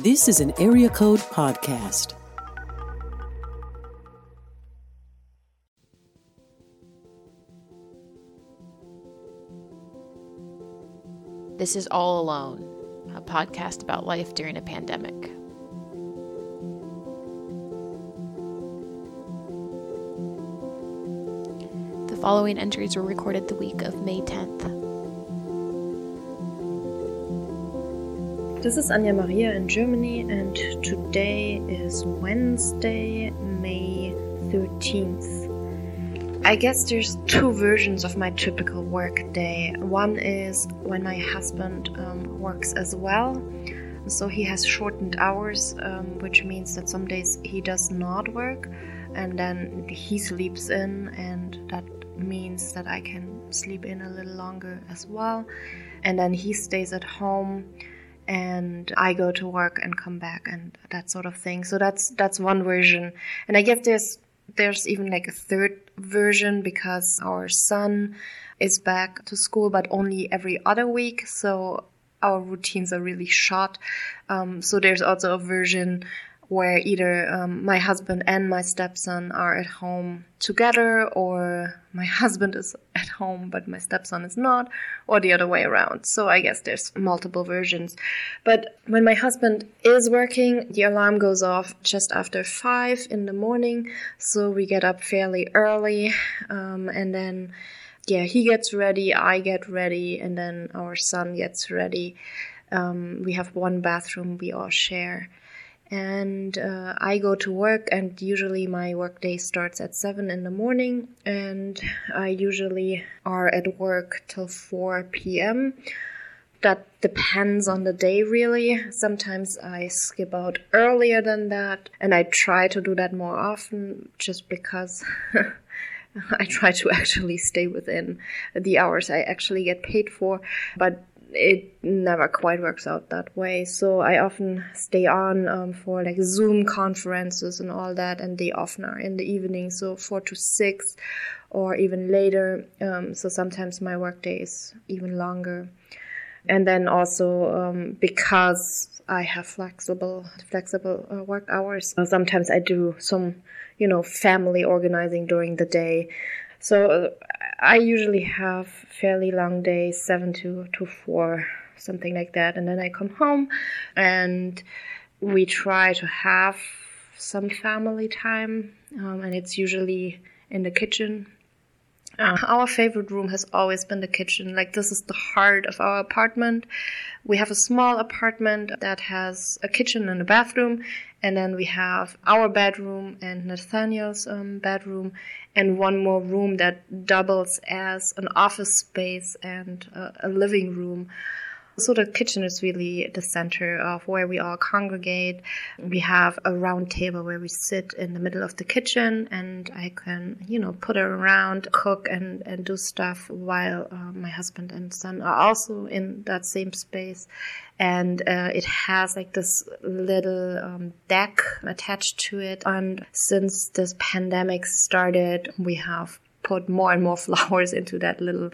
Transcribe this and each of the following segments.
This is an Area Code Podcast. This is All Alone, a podcast about life during a pandemic. The following entries were recorded the week of May 10th. This is Anja Maria in Germany, and today is Wednesday, May 13th. I guess there's two versions of my typical work day. One is when my husband um, works as well, so he has shortened hours, um, which means that some days he does not work, and then he sleeps in, and that means that I can sleep in a little longer as well. And then he stays at home and I go to work and come back and that sort of thing. So that's that's one version. And I guess there's there's even like a third version because our son is back to school but only every other week. So our routines are really short. Um, so there's also a version where either um, my husband and my stepson are at home together, or my husband is at home but my stepson is not, or the other way around. So I guess there's multiple versions. But when my husband is working, the alarm goes off just after five in the morning, so we get up fairly early, um, and then yeah, he gets ready, I get ready, and then our son gets ready. Um, we have one bathroom we all share and uh, I go to work, and usually my workday starts at 7 in the morning, and I usually are at work till 4 p.m. That depends on the day, really. Sometimes I skip out earlier than that, and I try to do that more often just because. I try to actually stay within the hours I actually get paid for, but it never quite works out that way. So I often stay on um, for like Zoom conferences and all that, and they often are in the evening, so four to six, or even later. Um, so sometimes my workday is even longer. And then also um, because I have flexible flexible uh, work hours, sometimes I do some you know family organizing during the day. So uh, I usually have fairly long days, seven to, to four, something like that. And then I come home and we try to have some family time. Um, and it's usually in the kitchen. Uh, our favorite room has always been the kitchen. Like, this is the heart of our apartment. We have a small apartment that has a kitchen and a bathroom, and then we have our bedroom and Nathaniel's um, bedroom, and one more room that doubles as an office space and a, a living room. So the kitchen is really the center of where we all congregate. We have a round table where we sit in the middle of the kitchen and I can, you know, put around, cook and, and do stuff while uh, my husband and son are also in that same space. And uh, it has like this little um, deck attached to it. And since this pandemic started, we have put more and more flowers into that little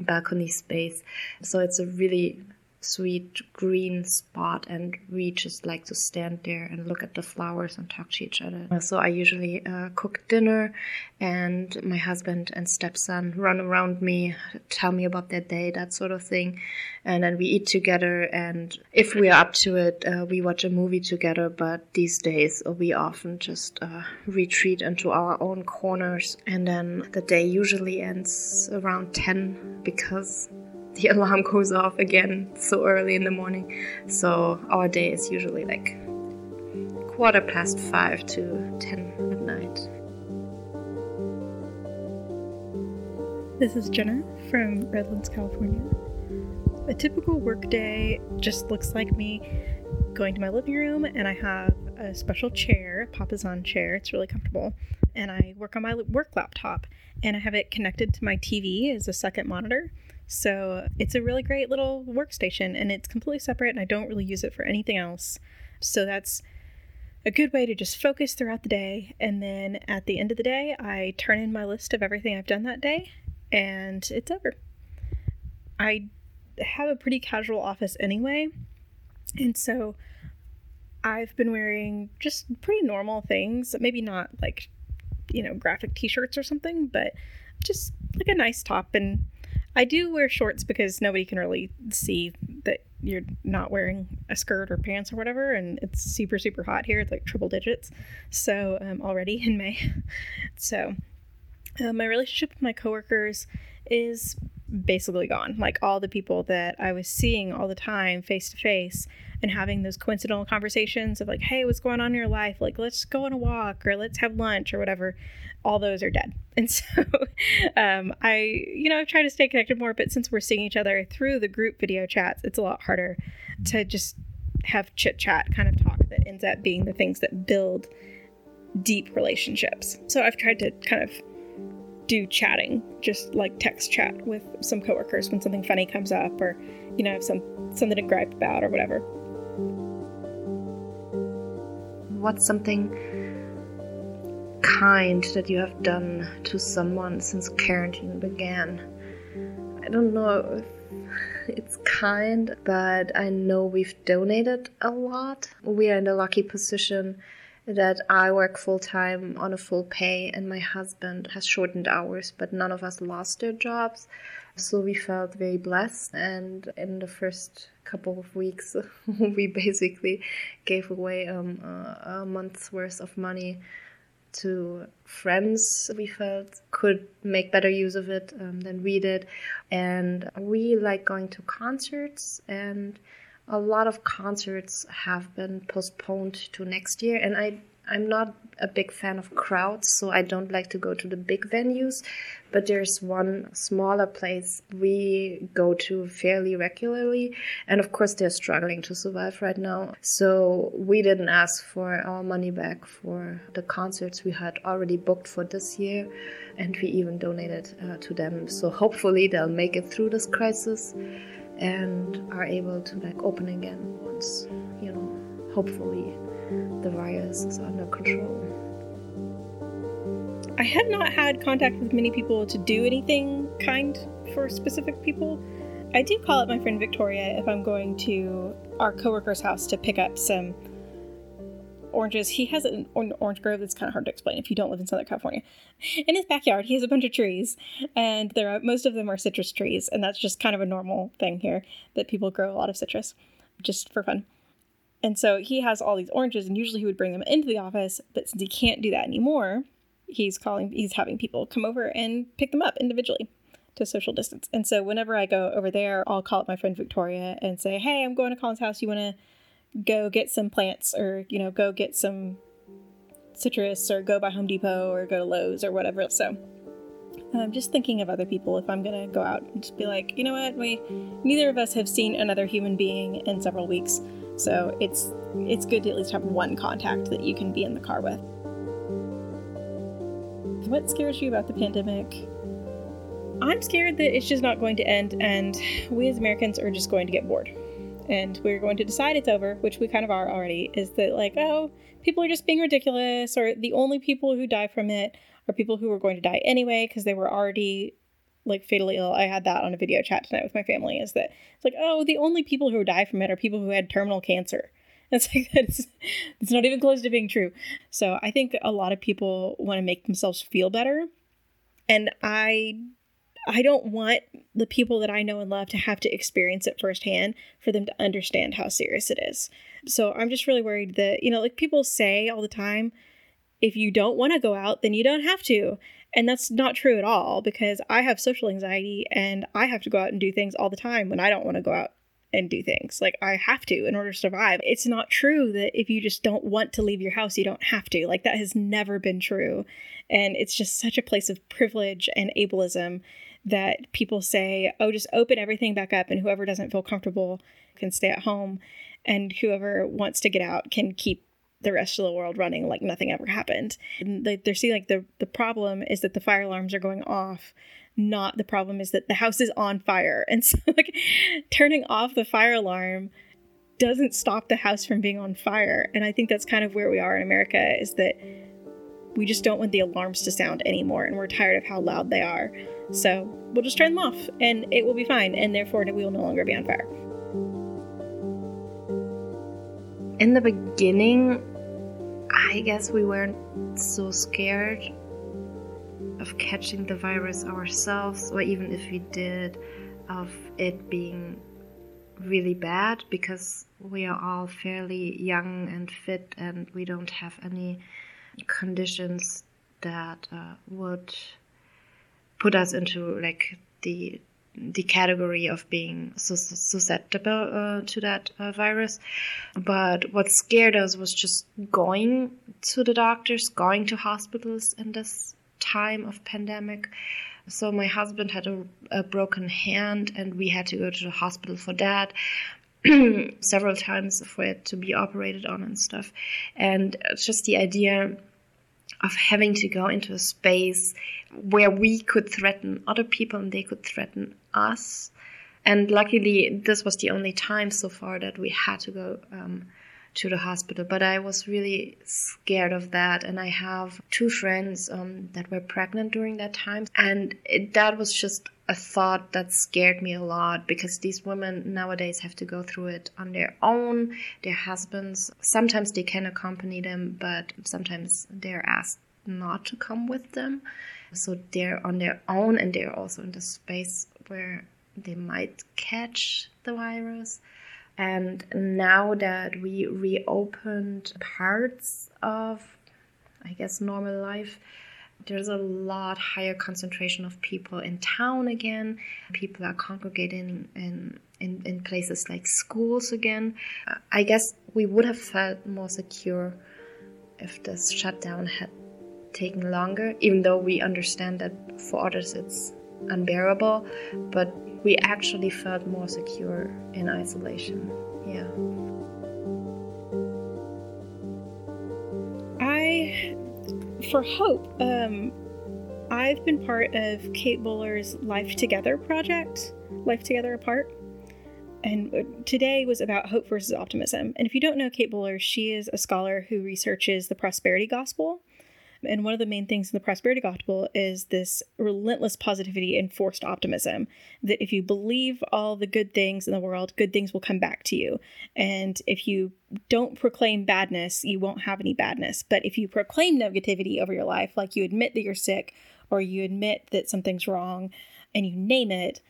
balcony space. So it's a really sweet green spot and we just like to stand there and look at the flowers and talk to each other. So I usually uh, cook dinner and my husband and stepson run around me, tell me about their day, that sort of thing. And then we eat together and if we are up to it, uh, we watch a movie together. But these days we often just uh, retreat into our own corners and then the day usually ends around 10 because the alarm goes off again so early in the morning. So our day is usually like quarter past five to ten at night. This is Jenna from Redlands, California. A typical workday just looks like me going to my living room and I have a special chair, Papasan chair. It's really comfortable. And I work on my work laptop and I have it connected to my TV as a second monitor. So it's a really great little workstation and it's completely separate and I don't really use it for anything else. So that's a good way to just focus throughout the day. And then at the end of the day, I turn in my list of everything I've done that day and it's over. I have a pretty casual office anyway. And so I've been wearing just pretty normal things, maybe not like, you know, graphic t shirts or something, but just like a nice top. And I do wear shorts because nobody can really see that you're not wearing a skirt or pants or whatever. And it's super, super hot here. It's like triple digits. So, um, already in May. So, uh, my relationship with my coworkers is basically gone. Like all the people that I was seeing all the time face to face and having those coincidental conversations of like, hey, what's going on in your life? Like, let's go on a walk or let's have lunch or whatever. All those are dead. And so um, I, you know, i try to stay connected more, but since we're seeing each other through the group video chats, it's a lot harder to just have chit chat kind of talk that ends up being the things that build deep relationships. So I've tried to kind of do chatting, just like text chat with some coworkers when something funny comes up or, you know, some something to gripe about or whatever. What's something kind that you have done to someone since quarantine began? I don't know if it's kind, but I know we've donated a lot. We are in the lucky position that I work full time on a full pay and my husband has shortened hours, but none of us lost their jobs. So we felt very blessed. And in the first couple of weeks, we basically gave away um, a, a month's worth of money to friends we felt could make better use of it um, than we did. And we like going to concerts and a lot of concerts have been postponed to next year and i i'm not a big fan of crowds so i don't like to go to the big venues but there's one smaller place we go to fairly regularly and of course they're struggling to survive right now. So we didn't ask for our money back for the concerts we had already booked for this year and we even donated uh, to them. So hopefully they'll make it through this crisis and are able to like open again once you know hopefully the virus is under control i have not had contact with many people to do anything kind for specific people i do call up my friend victoria if i'm going to our coworker's house to pick up some oranges. He has an orange grove that's kind of hard to explain if you don't live in Southern California. In his backyard, he has a bunch of trees, and there are most of them are citrus trees, and that's just kind of a normal thing here that people grow a lot of citrus just for fun. And so he has all these oranges, and usually he would bring them into the office, but since he can't do that anymore, he's calling, he's having people come over and pick them up individually to social distance. And so whenever I go over there, I'll call up my friend Victoria and say, "Hey, I'm going to Colin's house. You want to go get some plants or, you know, go get some citrus or go by Home Depot or go to Lowe's or whatever. So I'm just thinking of other people if I'm gonna go out and just be like, you know what, we neither of us have seen another human being in several weeks, so it's it's good to at least have one contact that you can be in the car with. What scares you about the pandemic? I'm scared that it's just not going to end and we as Americans are just going to get bored and we're going to decide it's over, which we kind of are already, is that like, oh, people are just being ridiculous, or the only people who die from it are people who were going to die anyway because they were already like fatally ill. I had that on a video chat tonight with my family. Is that it's like, oh, the only people who die from it are people who had terminal cancer. It's like that's it's not even close to being true. So I think a lot of people want to make themselves feel better, and I I don't want the people that I know and love to have to experience it firsthand for them to understand how serious it is. So I'm just really worried that, you know, like people say all the time, if you don't want to go out, then you don't have to. And that's not true at all because I have social anxiety and I have to go out and do things all the time when I don't want to go out and do things. Like I have to in order to survive. It's not true that if you just don't want to leave your house, you don't have to. Like that has never been true. And it's just such a place of privilege and ableism that people say, oh, just open everything back up and whoever doesn't feel comfortable can stay at home and whoever wants to get out can keep the rest of the world running like nothing ever happened. And they, they're seeing like the, the problem is that the fire alarms are going off not the problem is that the house is on fire and so like turning off the fire alarm doesn't stop the house from being on fire and i think that's kind of where we are in america is that we just don't want the alarms to sound anymore and we're tired of how loud they are so we'll just turn them off and it will be fine, and therefore we will no longer be on fire. in the beginning, I guess we weren't so scared of catching the virus ourselves, or even if we did, of it being really bad because we are all fairly young and fit and we don't have any conditions that uh, would put us into like the the category of being susceptible uh, to that uh, virus. But what scared us was just going to the doctors, going to hospitals in this time of pandemic. So my husband had a, a broken hand, and we had to go to the hospital for that. several times for it to be operated on and stuff. And just the idea of having to go into a space where we could threaten other people and they could threaten us. And luckily, this was the only time so far that we had to go um, to the hospital. But I was really scared of that. And I have two friends um, that were pregnant during that time. And it, that was just a thought that scared me a lot because these women nowadays have to go through it on their own. Their husbands, sometimes they can accompany them, but sometimes they're asked not to come with them. So they're on their own and they're also in the space where they might catch the virus. And now that we reopened parts of, I guess, normal life, there's a lot higher concentration of people in town again. People are congregating in, in, in places like schools again. I guess we would have felt more secure if this shutdown had taken longer, even though we understand that for others it's unbearable. But we actually felt more secure in isolation. Yeah. I, for hope, um, I've been part of Kate Bowler's Life Together project, Life Together Apart. And uh, today was about hope versus optimism. And if you don't know Kate Bowler, she is a scholar who researches the prosperity gospel and one of the main things in the prosperity gospel is this relentless positivity and forced optimism that if you believe all the good things in the world, good things will come back to you. And if you don't proclaim badness, you won't have any badness. But if you proclaim negativity over your life, like you admit that you're sick or you admit that something's wrong and you name it,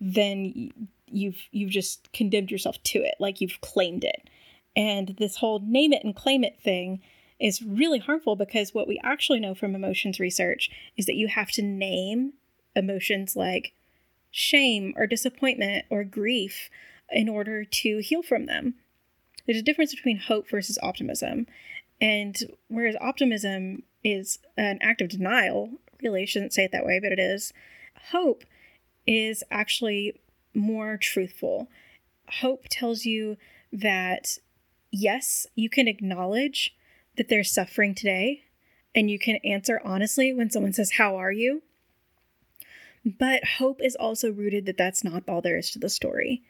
then you've you've just condemned yourself to it, like you've claimed it. And this whole name it and claim it thing is really harmful because what we actually know from emotions research is that you have to name emotions like shame or disappointment or grief in order to heal from them. There's a difference between hope versus optimism. And whereas optimism is an act of denial, really, I shouldn't say it that way, but it is, hope is actually more truthful. Hope tells you that, yes, you can acknowledge that they're suffering today and you can answer honestly when someone says, How are you? But hope is also rooted that that's not all there is to the story.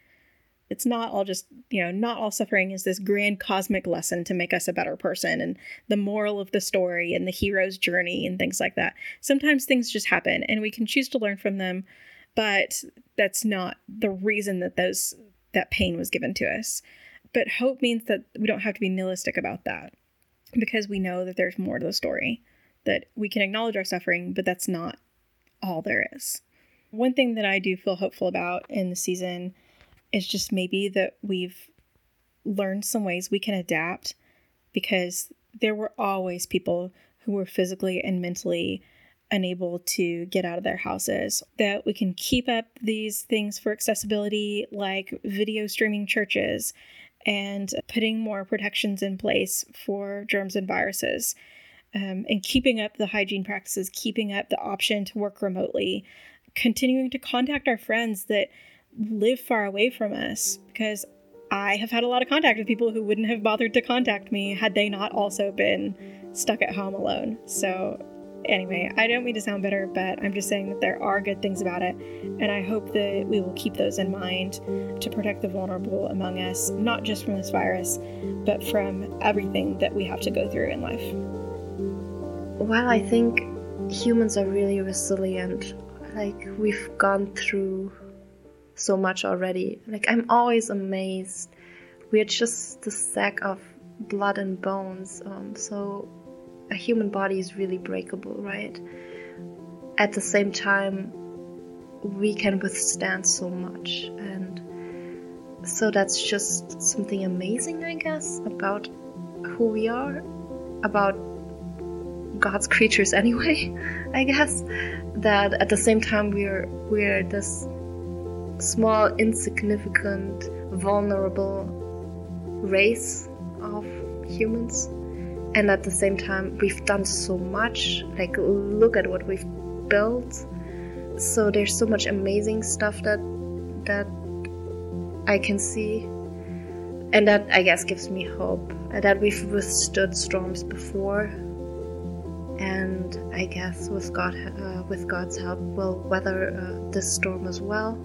It's not all just, you know, not all suffering is this grand cosmic lesson to make us a better person and the moral of the story and the hero's journey and things like that. Sometimes things just happen and we can choose to learn from them, but that's not the reason that those that pain was given to us. But hope means that we don't have to be nihilistic about that because we know that there's more to the story, that we can acknowledge our suffering, but that's not all there is. One thing that I do feel hopeful about in the season is just maybe that we've learned some ways we can adapt because there were always people who were physically and mentally unable to get out of their houses. That we can keep up these things for accessibility, like video streaming churches and putting more protections in place for germs and viruses. Um, and keeping up the hygiene practices, keeping up the option to work remotely, continuing to contact our friends that live far away from us because I have had a lot of contact with people who wouldn't have bothered to contact me had they not also been stuck at home alone. So anyway, I don't mean to sound bitter, but I'm just saying that there are good things about it. And I hope that we will keep those in mind to protect the vulnerable among us, not just from this virus, but from everything that we have to go through in life. Well, I think humans are really resilient. Like, we've gone through so much already. Like, I'm always amazed we are just the sack of blood and bones. Um, so a human body is really breakable, right? At the same time, we can withstand so much. And so that's just something amazing, I guess, about who we are, about God's creatures anyway, I guess. That at the same time we're we're this small, insignificant, vulnerable race of humans. And at the same time we've done so much. Like look at what we've built. So there's so much amazing stuff that that I can see. And that I guess gives me hope. That we've withstood storms before and I guess with God, uh, with God's help, we'll weather uh, this storm as well.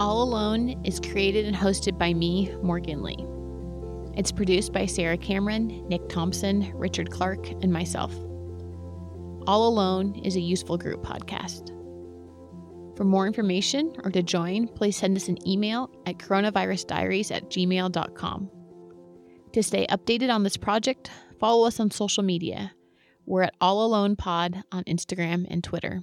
All Alone is created and hosted by me, Morgan Lee. It's produced by Sarah Cameron, Nick Thompson, Richard Clark, and myself. All Alone is a useful group podcast. For more information or to join, please send us an email at coronavirusdiaries at gmail.com. To stay updated on this project, follow us on social media. We're at All Alone Pod on Instagram and Twitter.